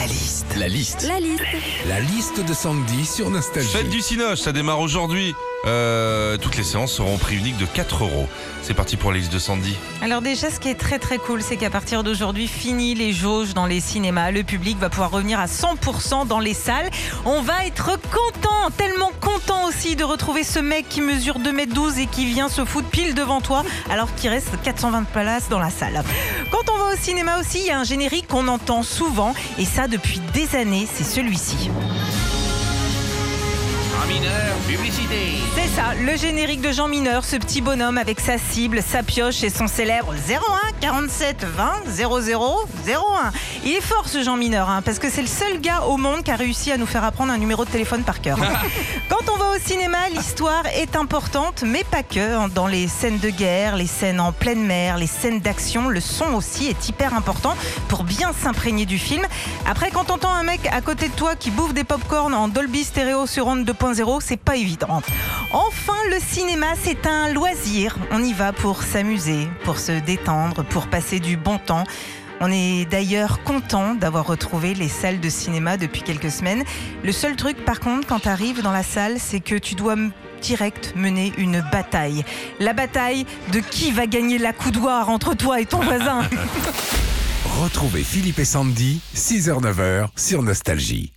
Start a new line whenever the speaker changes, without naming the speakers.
La liste. La liste.
La liste.
La liste de Sandy sur Nostalgie.
Fête du Cinoche, ça démarre aujourd'hui. Euh, toutes les séances seront au prix unique de 4 euros. C'est parti pour la liste de Sandy.
Alors déjà, ce qui est très très cool, c'est qu'à partir d'aujourd'hui, fini les jauges dans les cinémas. Le public va pouvoir revenir à 100% dans les salles. On va être content, tellement content aussi de retrouver ce mec qui mesure 2m12 et qui vient se foutre pile devant toi alors qu'il reste 420 places dans la salle. Quand on va au cinéma aussi, il y a un générique qu'on entend souvent et ça depuis des années, c'est celui-ci.
mineur, publicité.
C'est ça, le générique de Jean Mineur, ce petit bonhomme avec sa cible, sa pioche et son célèbre 01 47 20 00 01. Il est fort ce Jean Mineur, hein, parce que c'est le seul gars au monde qui a réussi à nous faire apprendre un numéro de téléphone par cœur. Quand on va au cinéma, l'histoire est importante, mais pas que. Dans les scènes de guerre, les scènes en pleine mer, les scènes d'action, le son aussi est hyper important pour bien s'imprégner du film. Après, quand t'entends un mec à côté de toi qui bouffe des pop-corn en Dolby Stereo sur onde 2.0, c'est pas évident. Enfin, le cinéma, c'est un loisir. On y va pour s'amuser, pour se détendre, pour passer du bon temps. On est d'ailleurs content d'avoir retrouvé les salles de cinéma depuis quelques semaines. Le seul truc, par contre, quand tu arrives dans la salle, c'est que tu dois direct mener une bataille. La bataille de qui va gagner la coudoir entre toi et ton voisin.
Retrouvez Philippe et Sandy, 6h-9h sur Nostalgie.